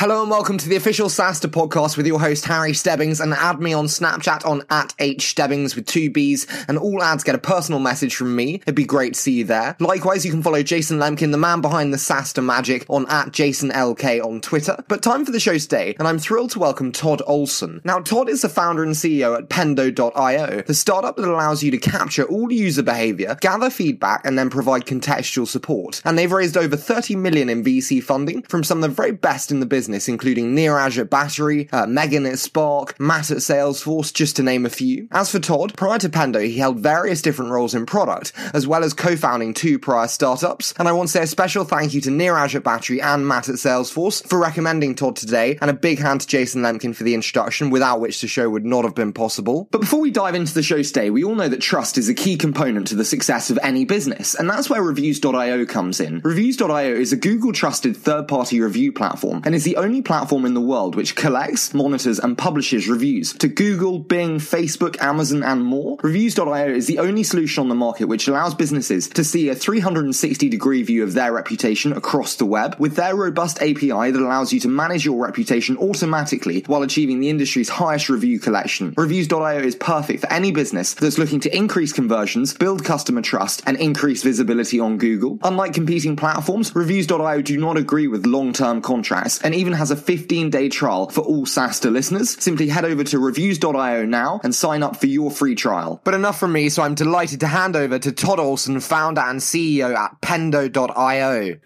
Hello and welcome to the official SaaStr podcast with your host Harry Stebbings and add me on Snapchat on at hstebbings with two B's and all ads get a personal message from me. It'd be great to see you there. Likewise, you can follow Jason Lemkin, the man behind the SaaStr magic on at JasonLK on Twitter. But time for the show today and I'm thrilled to welcome Todd Olson. Now, Todd is the founder and CEO at Pendo.io, the startup that allows you to capture all user behavior, gather feedback and then provide contextual support. And they've raised over 30 million in VC funding from some of the very best in the business business, including Neeraj at Battery, uh, Megan at Spark, Matt at Salesforce, just to name a few. As for Todd, prior to Pendo, he held various different roles in product, as well as co-founding two prior startups. And I want to say a special thank you to Neeraj at Battery and Matt at Salesforce for recommending Todd today, and a big hand to Jason Lemkin for the introduction, without which the show would not have been possible. But before we dive into the show today, we all know that trust is a key component to the success of any business, and that's where Reviews.io comes in. Reviews.io is a Google trusted third party review platform and is the only platform in the world which collects, monitors, and publishes reviews to Google, Bing, Facebook, Amazon, and more. Reviews.io is the only solution on the market which allows businesses to see a 360 degree view of their reputation across the web with their robust API that allows you to manage your reputation automatically while achieving the industry's highest review collection. Reviews.io is perfect for any business that's looking to increase conversions, build customer trust, and increase visibility on Google. Unlike competing platforms, Reviews.io do not agree with long term contracts and even even has a 15 day trial for all SaaStr listeners. Simply head over to reviews.io now and sign up for your free trial. But enough from me, so I'm delighted to hand over to Todd Olson, founder and CEO at Pendo.io.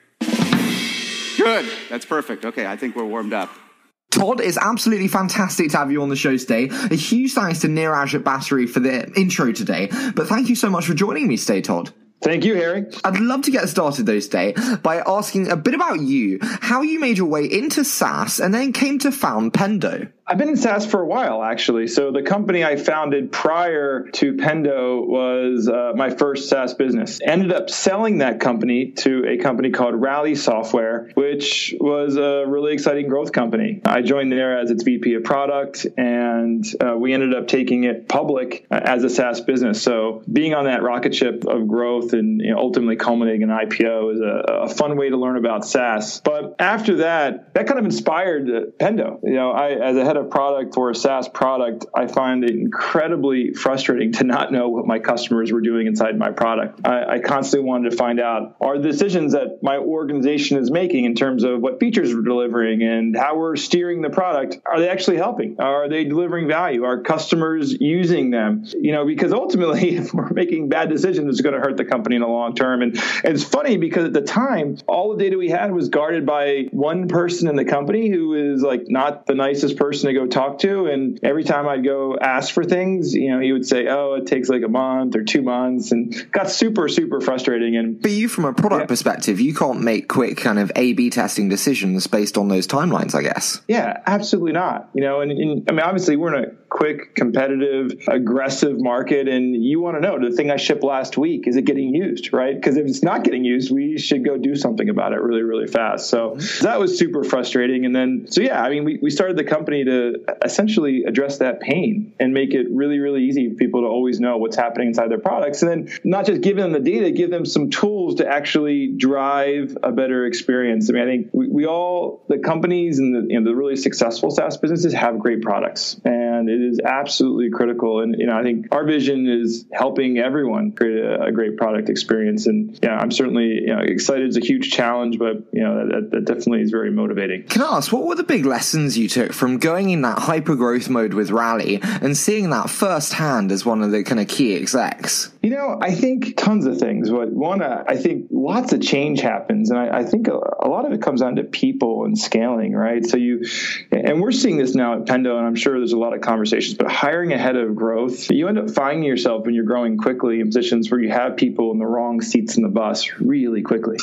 Good. That's perfect. Okay, I think we're warmed up. Todd, it's absolutely fantastic to have you on the show today. A huge thanks to Neeraj at Battery for the intro today. But thank you so much for joining me today, Todd. Thank you, Harry. I'd love to get started though today by asking a bit about you, how you made your way into SaaS and then came to found Pendo. I've been in SaaS for a while, actually. So the company I founded prior to Pendo was uh, my first SaaS business. Ended up selling that company to a company called Rally Software, which was a really exciting growth company. I joined there as its VP of product, and uh, we ended up taking it public uh, as a SaaS business. So being on that rocket ship of growth and you know, ultimately culminating in an IPO is a, a, fun way to learn about SaaS. But after that, that kind of inspired Pendo. You know, I as a head of product for a SaaS product, I find it incredibly frustrating to not know what my customers were doing inside my product. I, I constantly wanted to find out are the decisions that my organization is making in terms of what features we're delivering and how we're steering the product, are they actually helping? Are they delivering value? Are customers using them? You know, because ultimately, if we're making bad decisions, it's going to hurt the company in the long term. And, and it's funny because at the time, all the data we had was guarded by one person in the company who is like not the nicest person person to go talk to. And every time I'd go ask for things, you know, he would say, "Oh, it takes like a month or two months," and got super super frustrating. And but you, from a product yeah. perspective, you can't make quick kind of A/B testing decisions based on those timelines, I guess. Yeah, absolutely not. You know, and, and I mean, obviously, we're in a quick, competitive, aggressive market, and you want to know the thing I shipped last week is it getting used, right? Because if it's not getting used, we should go do something about it really, really fast. So mm-hmm. that was super frustrating. And then, so yeah, I mean, we, we started the company to essentially address that pain and make it really, really easy for people to always know what's happening inside their products. And then not just give them the data, give them some tools to actually drive a better experience. I mean, I think we, we all, the companies and the, you know, the really successful SaaS businesses have great products. And it is absolutely critical. And you know, I think our vision is helping everyone create a, a great product experience. And yeah, I'm certainly you know, excited. It's a huge challenge, but you know, that, that definitely is very motivating. Can I ask what were the big lessons you took from going in that hyper growth mode with Rally and seeing that firsthand as one of the kind of key execs? You know, I think tons of things. What one, uh, I think lots of change happens, and I, I think a, a, lot of it comes down to people and scaling, right? So you, and we're seeing this now at Pendo, and I'm sure there's a lot of conversations. But hiring ahead of growth, you end up finding yourself when you're growing quickly in positions where you have people in the wrong seats in the bus really quickly.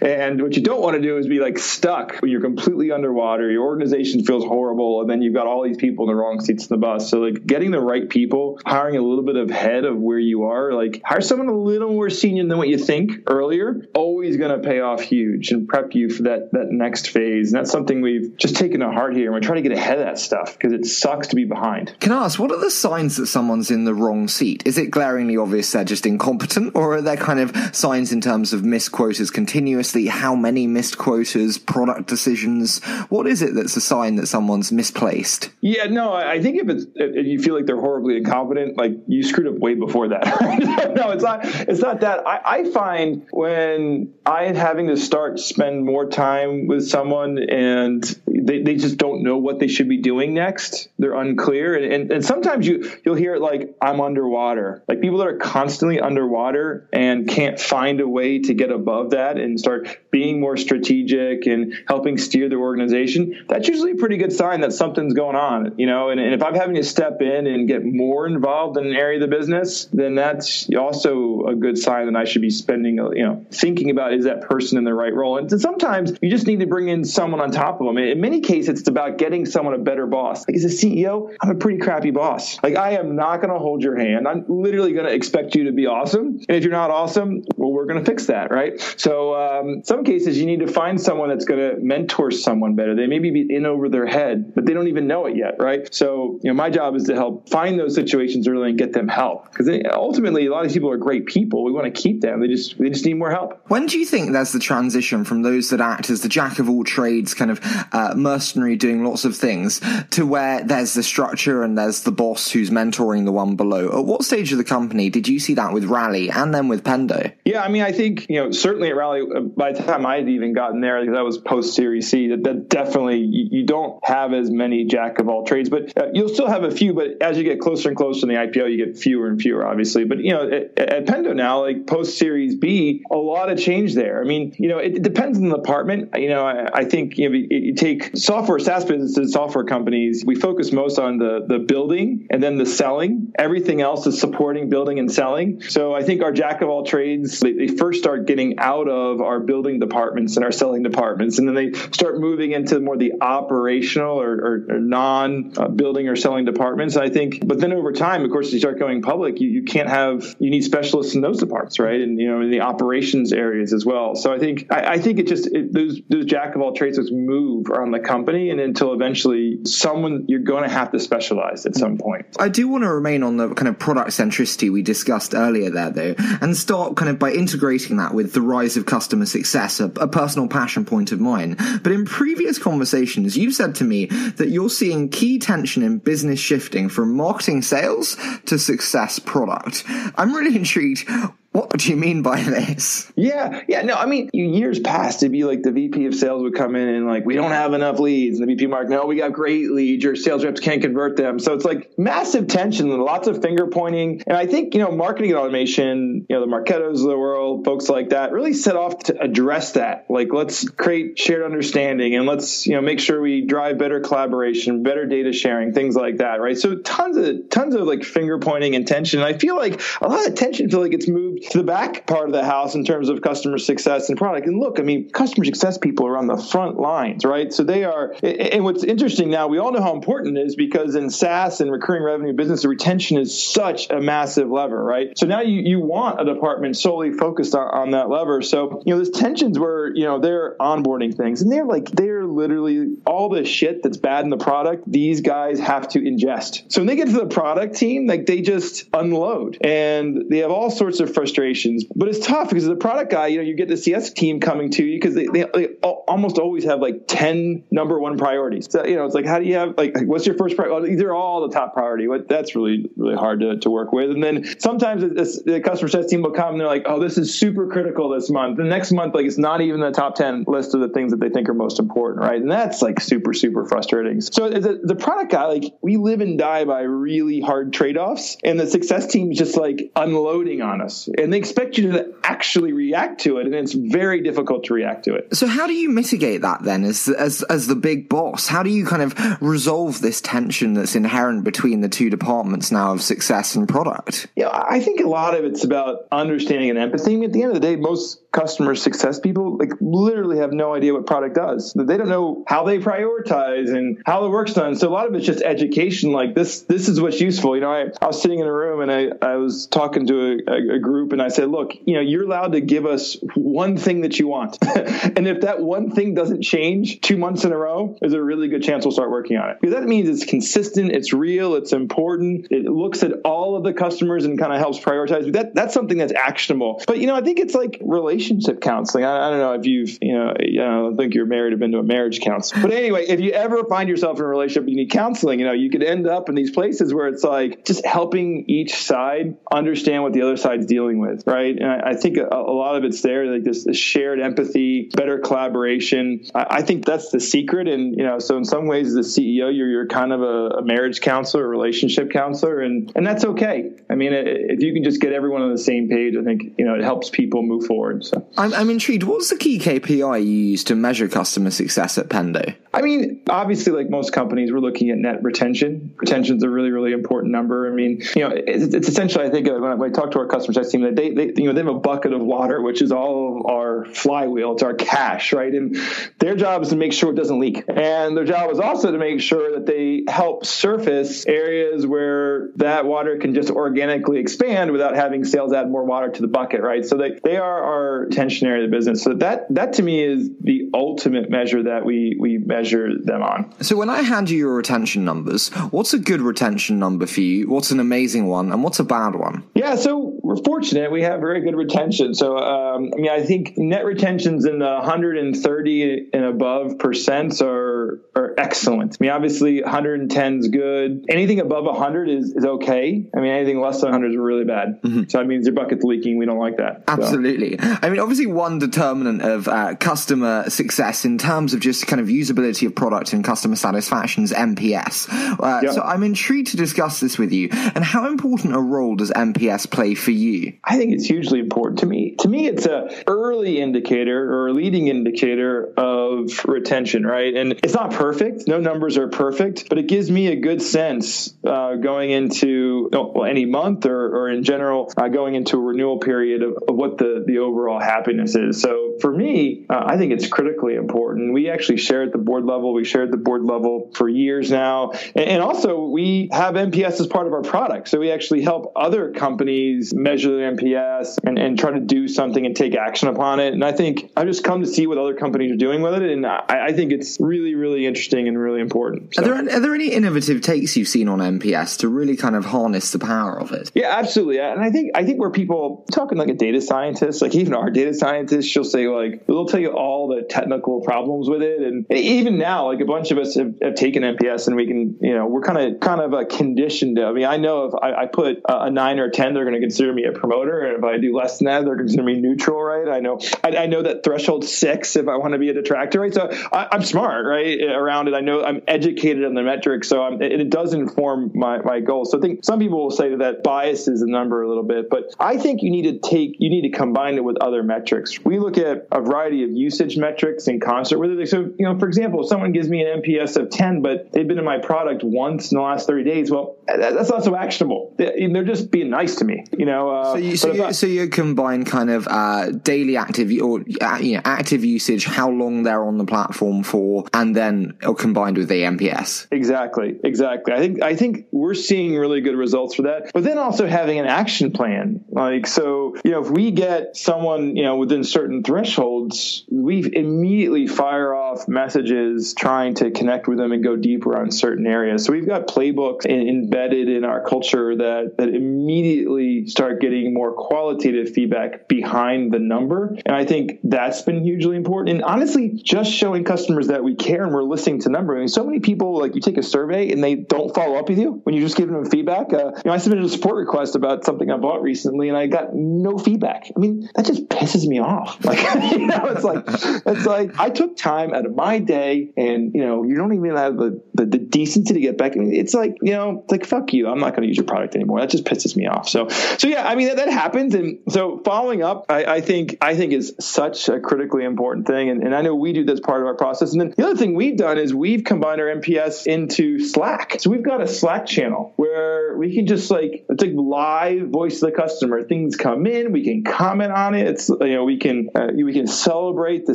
And what you don't want to do is be like stuck when you're completely underwater. Your organization feels horrible, and then you've got all these people in the wrong seats in the bus. So like getting the right people, hiring a little bit ahead of where you are, like like hire someone a little more senior than what you think earlier always going to pay off huge and prep you for that that next phase. And that's something we've just taken to heart here. And we're trying to get ahead of that stuff because it sucks to be behind. Can I ask, what are the signs that someone's in the wrong seat? Is it glaringly obvious they're just incompetent, or are there kind of signs in terms of missed quotas continuously? How many missed quotas, product decisions? What is it that's a sign that someone's misplaced? Yeah, no, I think if it's if you feel like they're horribly incompetent, like you screwed up way before that. no, it's not. It's not that. I, I find when I am having to start spend more time with someone and they, they just don't know what they should be doing next. They're unclear, and, and, and sometimes you you'll hear it like I'm underwater. Like people that are constantly underwater and can't find a way to get above that and start being more strategic and helping steer their organization. That's usually a pretty good sign that something's going on. You know, and, and if I'm having to step in and get more involved in an area of the business, then that's also a good sign that I should be spending, you know, thinking about is that person in the right role. And sometimes you just need to bring in someone on top of them. In many cases, it's about getting someone a better boss. Like as a CEO, I'm a pretty crappy boss. Like I am not going to hold your hand. I'm literally going to expect you to be awesome. And if you're not awesome, well, we're going to fix that, right? So um, some cases you need to find someone that's going to mentor someone better. They maybe be in over their head, but they don't even know it yet, right? So you know, my job is to help find those situations early and get them help because ultimately a lot of these people are great people. We want to keep them. They just they just need more help. When do you think there's the transition from those that act as the jack of all trades, kind of uh, mercenary doing lots of things, to where there's the structure and there's the boss who's mentoring the one below? At what stage of the company did you see that with Rally and then with Pendo? Yeah, I mean, I think you know certainly at Rally, uh, by the time I had even gotten there, that was post Series C. That, that definitely you, you, don't have as many jack of all trades, but uh, you'll still have a few. But as you get closer and closer to the IPO, you get fewer and fewer, obviously. But you know, at, at Pendo now, like post Series B, a lot of change there. I mean, you know, it, it depends on the department. You know, I, I think you know, you take software SaaS businesses, software companies. We focus most on the the building and then the selling. Everything else is supporting building and selling. So I think our jack of all trades, they, they first start getting out of our building departments and our selling departments, and then they start moving into more the operational or, or, or non uh, building or selling departments. I think, but then over time, of course, you start going public, you, you can't have you need specialists in those departments, right? And you know, in the operations areas as well. So I think I, I think it just it, those those jack of all trades move around the company, and until eventually someone you're going to have to specialize at some point. I do want to remain on the kind of product centricity we discussed earlier there, though, and start kind of by integrating that with the rise of customer success, a, a personal passion point of mine. But in previous conversations, you've said to me that you're seeing key tension in business shifting from marketing sales to success product. I'm really intrigued. What do you mean by this? Yeah, yeah, no, I mean, years past, it'd be like the VP of sales would come in and like, we don't have enough leads. And the VP Mark, no, we got great leads. Your sales reps can't convert them. So it's like massive tension and lots of finger pointing. And I think, you know, marketing automation, you know, the Marketos of the world, folks like that really set off to address that. Like, let's create shared understanding and let's, you know, make sure we drive better collaboration, better data sharing, things like that, right? So tons of, tons of like finger pointing and tension. And I feel like a lot of tension feel like it's moved to the back part of the house in terms of customer success and product. And look, I mean, customer success people are on the front lines, right? So they are. And what's interesting now, we all know how important it is because in SaaS and recurring revenue business, the retention is such a massive lever, right? So now you, you want a department solely focused on, on that lever. So, you know, there's tensions where, you know, they're onboarding things and they're like, they're literally all the shit that's bad in the product, these guys have to ingest. So when they get to the product team, like they just unload and they have all sorts of frustrations frustrations. But it's tough because as a product guy, you know, you get the CS team coming to you because they, they, they, almost always have like 10 number one priorities. So, you know, it's like, how do you have, like, what's your first priority? Well, these are all the top priority. What That's really, really hard to, to work with. And then sometimes the customer success team will come and they're like, oh, this is super critical this month. The next month, like, it's not even the top 10 list of the things that they think are most important, right? And that's like super, super frustrating. So as a, the product guy, like, we live and die by really hard trade offs. And the success team is just like unloading on us. And they expect you to actually react to it, and it's very difficult to react to it. So, how do you mitigate that then, as as as the big boss? How do you kind of resolve this tension that's inherent between the two departments now of success and product? Yeah, I think a lot of it's about understanding and empathy. At the end of the day, most customer success people like literally have no idea what product does. They don't know how they prioritize and how the work's done. So a lot of it's just education. Like this, this is what's useful. You know, I, I was sitting in a room and I, I was talking to a, a group group and I said, look, you know, you're allowed to give us one thing that you want. and if that one thing doesn't change two months in a row, there's a really good chance we'll start working on it. Because that means it's consistent, it's real, it's important. It looks at all of the customers and kind of helps prioritize. That that's something that's actionable. But you know, I think it's like relationship counseling. I, I don't know if you've, you know, I don't think you're married or been to a marriage counselor. But anyway, if you ever find yourself in a relationship you need counseling, you know, you could end up in these places where it's like just helping each side understand what the other side's dealing with, right? And I, I think a, a, lot of it's there, like this, this shared empathy, better collaboration. I, I, think that's the secret. And you know, so in some ways, as the CEO, you're you're kind of a, a marriage counselor, a relationship counselor, and and that's okay. I mean, if you can just get everyone on the same page, I think you know it helps people move forward. So I'm, I'm intrigued. What's the key KPI you use to measure customer success at Pendo? I mean, obviously, like most companies, we're looking at net retention. Retention is a really, really important number. I mean, you know, it's, it's essentially, I think, uh, when I, when I, talk to our customers, I team, that they, they, you know, they have a bucket of water, which is all of our flywheel. It's our cash, right? And their job is to make sure it doesn't leak. And their job is also to make sure that they help surface areas where that water can just organically expand without having sales add more water to the bucket, right? So they, they are our retention area of the business. So that, that to me is the ultimate measure that we, we measure them on. So when I hand you your retention numbers, what's a good retention number for you? What's an amazing one, and what's a bad one? Yeah, so we're fortunate. We have very good retention. So um, I mean, I think net retentions in the 130 and above percents are are excellent. I mean, obviously 110 is good. Anything above 100 is, is okay. I mean, anything less than 100 is really bad. Mm-hmm. So that means your bucket's leaking. We don't like that. Absolutely. So. I mean, obviously one determinant of uh, customer success in terms of just kind of usability of product and customer satisfaction is NPS. Uh, yep. So I'm intrigued to discuss this with you. And how important a role does NPS play for you? I think it's hugely important to me. To me, it's a early indicator or a leading indicator of retention, right? And it's not perfect. No numbers are perfect, but it gives me a good sense uh, going into well, any month or, or in general uh, going into a renewal period of, of, what the, the overall happiness is. So for me, uh, I think it's critically important. We actually share at the board level. We share at the board level for years now. And, and also, we have NPS as part of our product. So we actually help other companies measure their NPS and, and try to do something and take action upon it. And I think I've just come to see what other companies are doing with it. And I, I think it's really, really interesting and really important. So. Are, there, are there any innovative takes you've seen on NPS to really kind of harness the power of it? Yeah, absolutely. And I think I think where people talking like a data scientist, like even our data scientist, she'll say like they'll tell you all the technical problems with it, and even now, like a bunch of us have, have taken NPS, and we can, you know, we're kind of kind of a conditioned. I mean, I know if I, I put a, a, nine or a ten, they're going to consider me a promoter, and if I do less than that, they're going to consider me neutral, right? I know I, I know that threshold six if I want to be a detractor, right? So I, am smart, right, around it. I know I'm educated on the metrics, so I'm, it, it does inform my my goals. So I think some people will say that that biases the number a little bit, but I think you need to take you need to combine it with other metrics. We look at a variety of usage metrics in concert with it. So you know, for example, if someone gives me an NPS of 10, but they've been in my product once in the last 30 days, well, that's not so actionable. They're just being nice to me, you know. Uh, so, you, so, you, I, so you combine kind of uh, daily active or uh, you know, active usage, how long they're on the platform for, and then uh, combined with NPS. Exactly, exactly. I think I think we're seeing really good results for that. But then also having an action plan, like so, you know, if we get someone, you know, within certain thresholds, we immediately fire off messages trying to connect with them and go deeper on certain areas. So we've got playbooks in, embedded in our culture that that immediately start getting more qualitative feedback behind the number, and I think that's been hugely important. And honestly, just showing customers that we care and we're listening to number. I mean, so many people like you take a survey and they don't follow up with you when you just give them feedback. Uh, you know, I submitted a support request about something I bought recently and I got no feedback. I mean, that just pisses me off. Like, you know, it's like it's like I took time out of my day and you know, you don't even have the, the, the decency to get back. I mean, it's like, you know, like, fuck you. I'm not going to use your product anymore. That just pisses me off. So, so yeah, I mean, that, that happens. And so following up, I, I think, I think is such a critically important thing. And, and I know we do that's part of our process. And then the other thing we've done is we've combined our NPS into Slack. So we've got a Slack channel where we can just like it's like live voice of the customer. Things come in, we can comment on it. It's you know we can uh, we can celebrate the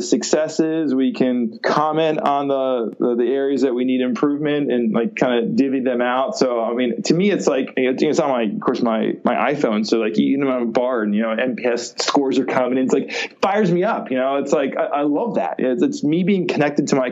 successes. We can comment on the, the, the areas that we need improvement and like kind of divvy them out. So I mean, to me, it's like it's on my of course my my iPhone. So like know I'm a bar and you know NPS scores are coming. It's like fires me up. You know, it's like I, I love that. It's, it's, me being connected to my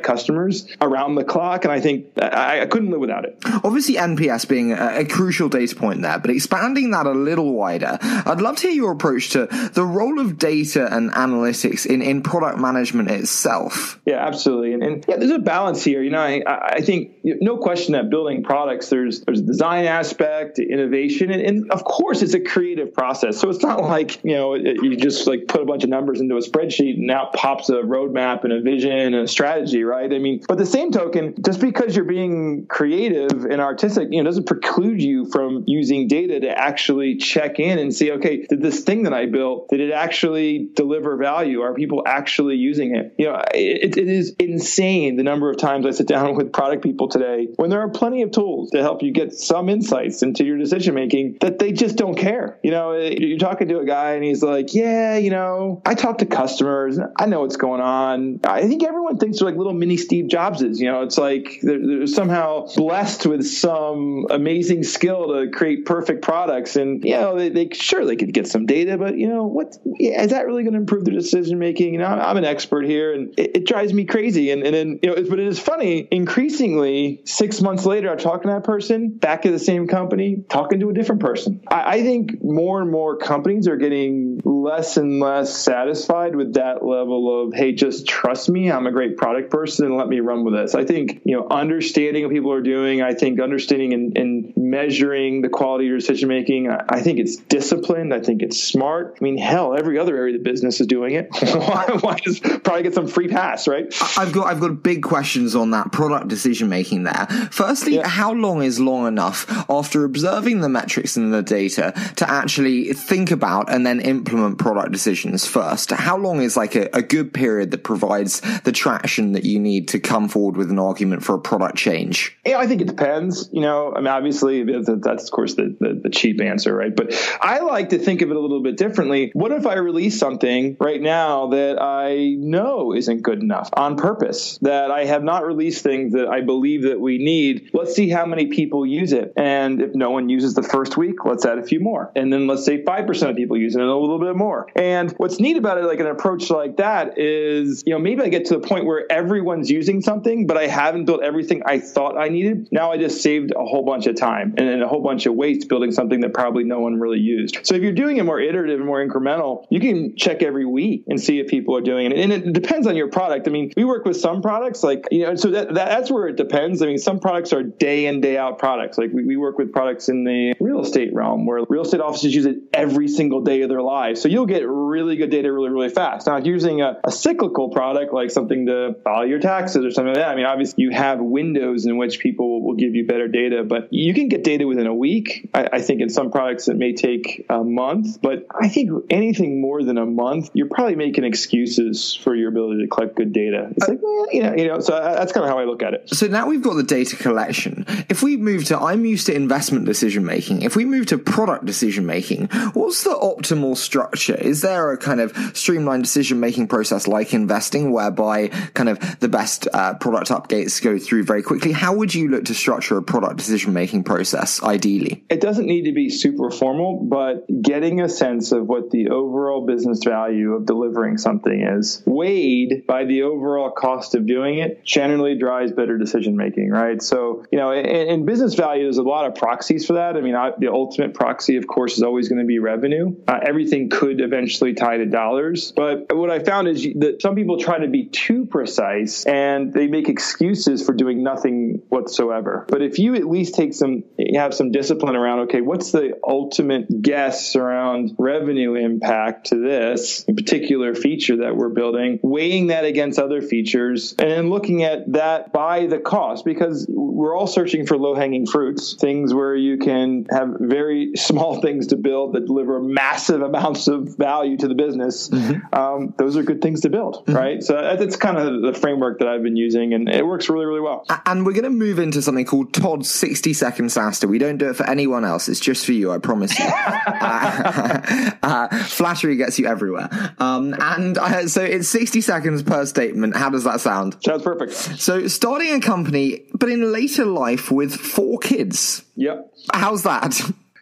customers around the clock, and I think I, I couldn't live without it. Obviously, NPS being a, a crucial data point there, but expanding that a little wider, I'd love to hear your approach to the role of data and analytics in in product management itself. Yeah, absolutely. And, and yeah, there's a balance here. You know, I, I think no question that building products there's there's a design aspect, innovation, and, and of course it's a creative process. So it's not like you know you just like put a bunch of numbers into a spreadsheet and out pops a roadmap and a vision and a strategy, right? I mean, but the same token, just because you're being creative and artistic, you know, doesn't preclude you from using data to actually check in and see, okay, did this thing that I built, did it actually deliver value? Are people actually using it? You know, it, it is insane the number of times I sit down with product people today when there are plenty of tools to help you get some insights into your decision making that they just don't care. You know, eh, you're talking to a guy and he's like, yeah, you know, I talk to customers. I know what's going on. I think everyone thinks they're like little mini Steve Jobses. You know, it's like they're, they're somehow blessed with some amazing skill to create perfect products. And, you know, they, they sure they could get some data, but, you know, what is that really going to improve their decision making? You know, I'm, an expert here and it, it drives me crazy. And, and then, you know, but it is funny, increasingly, six months later, I'm talking to that person back at the same company, talking to a different person. I, I think more and more companies are getting less and less satisfied with that level of, hey, just trust me. I'm a great product person and let me run with this. I think, you know, understanding what people are doing, I think understanding and, and measuring the quality of your decision making, I, I, think it's disciplined. I think it's smart. I mean, hell, every other area of the business is doing it. why, why just probably get some free pass, right? I've got I've got big questions on that product decision making there. Firstly, yeah. how long is long enough after observing the metrics and the data to actually think about and then implement product decisions first? How long is like a, a good period that provides the traction that you need to come forward with an argument for a product change? Yeah, I think it depends. You know, I mean, obviously that's of course the, the, the cheap answer, right? But I like to think of it a little bit differently. What if I release something right now that I know isn't good enough on purpose? That I have not released things that I believe that we need. Let's see how many people use it, and if no one uses the first week, let's add a few more, and then let's say five percent of people use it, and a little bit more. And what's neat about it, like an approach like that, is you know maybe I get to the point where everyone's using something, but I haven't built everything I thought I needed. Now I just saved a whole bunch of time and, a whole bunch of waste building something that probably no one really used. So if you're doing it more iterative and more incremental, you can check every week and see if people are doing it. And it depends on your product. I mean, we work with some products like you know, so that, that that's where it depends. I mean, some products are day in day out products. Like we, we work with products in the real estate realm where real estate offices use it every single day of their lives. So you'll get really good data really really fast. Now, if you're using a, a cyclical product like something to file your taxes or something like that, I mean, obviously you have windows in which people will give you better data, but you can get data within a week. I, I think in some products it may take a month, but I think anything more than a month, you're probably making excuses for your ability to collect good data. It's like, well, you know, you know. So that's kind of how I look at it. So now we've got the data collection. If we move to, I'm used to investment decision making. If we move to product decision making, what's the optimal structure? Is there a kind of streamlined decision making process like investing, whereby kind of the best uh, product updates go through very quickly? How would you look to structure a product decision making process ideally? It doesn't need to be super formal, but getting a sense of what the overall business value of delivering something is, weighed by the overall cost of doing it, generally drives better decision making, right? So, you know, in, in, business value, there's a lot of proxies for that. I mean, I, the ultimate proxy, of course, is always going to be revenue. Uh, everything could eventually tie to dollars. But what I found is that some people try to be too precise and they make excuses for doing nothing whatsoever. But if you at least take some, have some discipline around, okay, what's the ultimate guess around revenue impact to this particular feature that we're building, weighing that against other features, and then looking at that by the cost, because we're all searching for low hanging fruits, things where you can have very small things to build that deliver massive amounts of value to the business. Mm-hmm. Um, those are good things to build, mm-hmm. right? So uh, that's kind of the framework that I've been using, and it works really, really well. And we're going to move into something called Todd's 60 second SaaStr. We don't do it for anyone else. It's just for you, I promise you. uh, uh, flattery gets you everywhere. Um, and uh, so it's 60 seconds per statement. How does that sound? Sounds perfect. So starting a company, but in later life with four kids. Yep. How's that?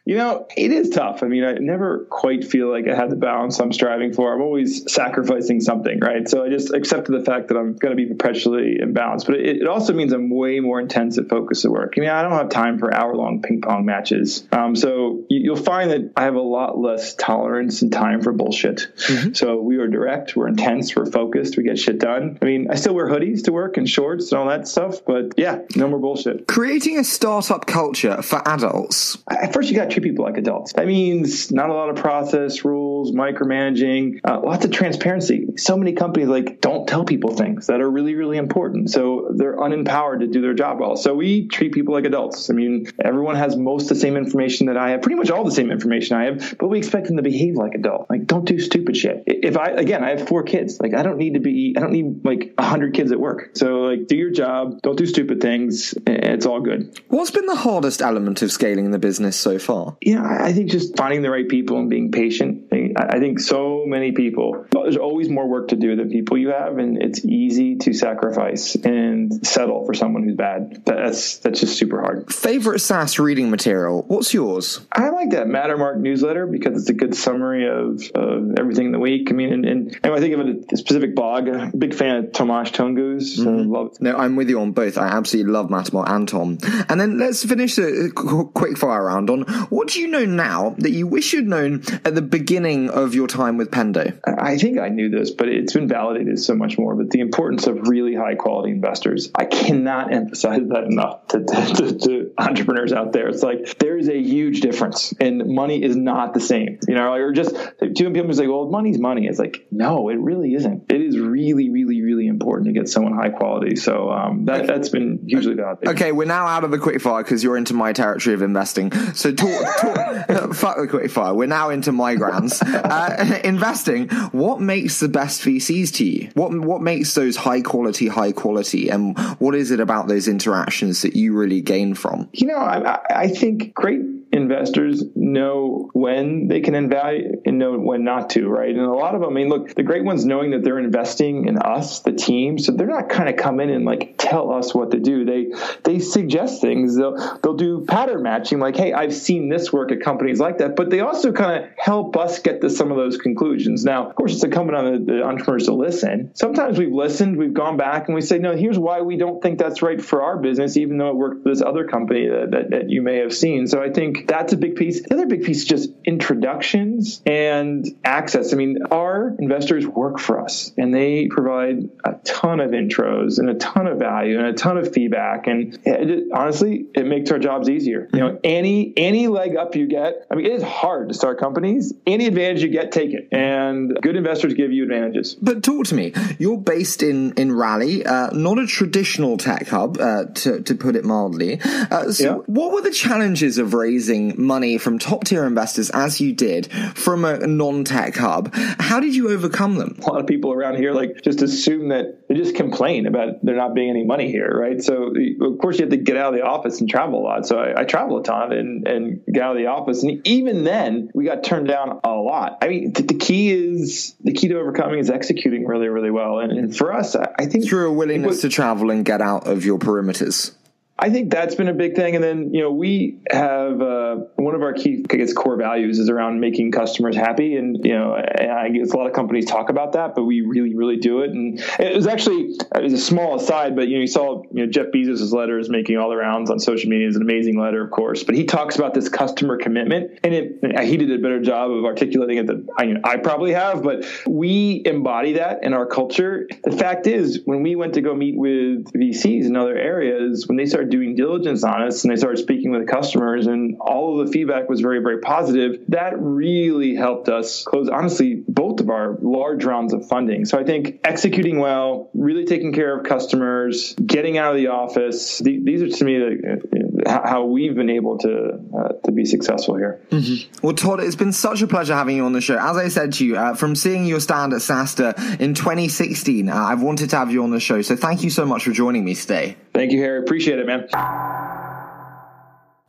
You know, it is tough. I mean, I never quite feel like I have the balance I'm striving for. I'm always sacrificing something, right? So I just accepted the fact that I'm going to be perpetually imbalanced. But it, it, also means I'm way more intense at focus at work. I mean, I don't have time for hour long ping pong matches. Um, so you, will find that I have a lot less tolerance and time for bullshit. Mm-hmm. So we are direct, we're intense, we're focused, we get shit done. I mean, I still wear hoodies to work and shorts and all that stuff, but yeah, no more bullshit. Creating a startup culture for adults. At first, you got treat people like adults. That means not a lot of process rules, micromanaging, uh, lots of transparency. So many companies like don't tell people things that are really, really important. So they're unempowered to do their job well. So we treat people like adults. I mean, everyone has most the same information that I have, pretty much all the same information I have, but we expect them to behave like adults. Like, don't do stupid shit. If I, again, I have four kids. Like, I don't need to be, I don't need like a hundred kids at work. So like, do your job. Don't do stupid things. It's all good. What's been the hardest element of scaling the business so far? Yeah, I think just finding the right people and being patient. I think so many people, there's always more work to do than people you have, and it's easy to sacrifice and settle for someone who's bad. That's that's just super hard. Favorite SaaS reading material? What's yours? I like that Mattermark newsletter because it's a good summary of, of everything in the week. I mean, and, and, and I think of a specific blog. I'm a big fan of Tomasz Tunguz. So mm-hmm. love no, I'm with you on both. I absolutely love Mattermark and Tom. And then let's finish a quick fire round on what do you know now that you wish you'd known at the beginning of your time with Pendo? I think I knew this, but it's been validated so much more. But the importance of really high quality investors, I cannot emphasize that enough to, to, to entrepreneurs out there. It's like there is a huge difference, and money is not the same. You know, or just many people who say, "Well, money's money." It's like no, it really isn't. It is really, really, really important to get someone high quality. So um, that that's been hugely valuable. Okay, we're now out of the quick fire because you're into my territory of investing. So talk, talk fuck the quick fire. We're now into my grounds. Uh, investing. What makes the best VCs to you? What what makes those high quality, high quality, and what is it about those interactions that you really gain from? You know, I, I think great investors know when they can invest and know when not to, right? And a lot of them, I mean, look, the great ones knowing that they're investing in us, the team, so they're not kind of come in and like tell us what to do. They they suggest things. They'll they'll do pattern matching, like, hey, I've seen this work at companies like that, but they also kind of help us get to some of those conclusions. Now, of course, it's incumbent on the, the entrepreneurs to listen. Sometimes we've listened, we've gone back, and we say, no, here's why we don't think that's right for our business, even though it worked for this other company that, that, that you may have seen. So I think that's a big piece. The other big piece is just introductions and access. I mean, our investors work for us and they provide a ton of intros and a ton of value and a ton of feedback. And it, honestly, it makes our jobs easier. You know, any any leg up you get, I mean, it is hard to start companies. Any advantage you get, take it. And good investors give you advantages. But talk to me. You're based in in Raleigh, uh, not a traditional tech hub, uh, to to put it mildly. Uh, so, yeah. what were the challenges of raising money from top tier investors as you did from a non tech hub. How did you overcome them? A lot of people around here like just assume that they just complain about there not being any money here, right? So of course you have to get out of the office and travel a lot. So I, I travel a ton and, and get out of the office. And even then we got turned down a lot. I mean, the, the key is the key to overcoming is executing really, really well. And, and for us, I think through a willingness to travel and get out of your perimeters. I think that's been a big thing. And then, you know, we have uh, one of our key, I guess, core values is around making customers happy. And, you know, I guess a lot of companies talk about that, but we really, really do it. And it was actually, it was a small aside, but, you know, you saw, you know, Jeff Bezos' letter is making all the rounds on social media. It's an amazing letter, of course, but he talks about this customer commitment. And it, he did a better job of articulating it than I, I probably have, but we embody that in our culture. The fact is, when we went to go meet with VCs in other areas, when they started doing diligence on us and they started speaking with customers and all of the feedback was very, very positive. That really helped us close, honestly, both of our large rounds of funding. So I think executing well, really taking care of customers, getting out of the office, these are to me the, how we've been able to uh, to be successful here. Mm-hmm. Well, Todd, it's been such a pleasure having you on the show. As I said to you, uh, from seeing your stand at SaaStr in 2016, uh, I've wanted to have you on the show. So thank you so much for joining me today. Thank you, Harry. Appreciate it, man.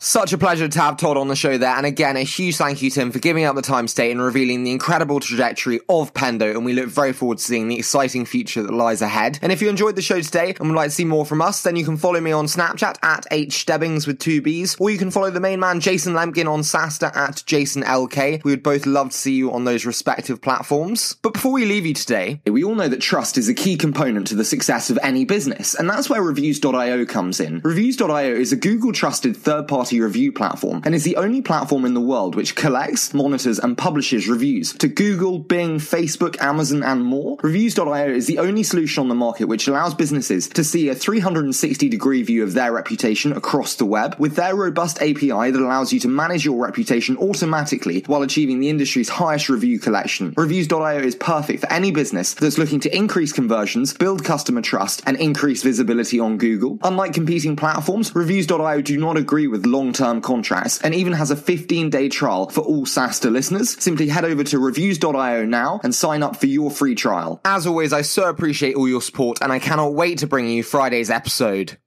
Such a pleasure to have Todd on the show there. And again, a huge thank you to him for giving up the time state and revealing the incredible trajectory of Pendo. And we look very forward to seeing the exciting future that lies ahead. And if you enjoyed the show today and would like to see more from us, then you can follow me on Snapchat at hstebbings with two B's, or you can follow the main man Jason Lemkin on SaaStr at Jason LK. We would both love to see you on those respective platforms. But before we leave you today, we all know that trust is a key component to the success of any business. And that's where reviews.io comes in. Reviews.io is a Google trusted third party party review platform and is the only platform in the world which collects, monitors, and publishes reviews to Google, Bing, Facebook, Amazon, and more. Reviews.io is the only solution on the market which allows businesses to see a 360 degree view of their reputation across the web with their robust API that allows you to manage your reputation automatically while achieving the industry's highest review collection. Reviews.io is perfect for any business that's looking to increase conversions, build customer trust, and increase visibility on Google. Unlike competing platforms, Reviews.io do not agree with long-term contracts and even has a 15-day trial for all SaaStr listeners. Simply head over to reviews.io now and sign up for your free trial. As always, I so appreciate all your support and I cannot wait to bring you Friday's episode.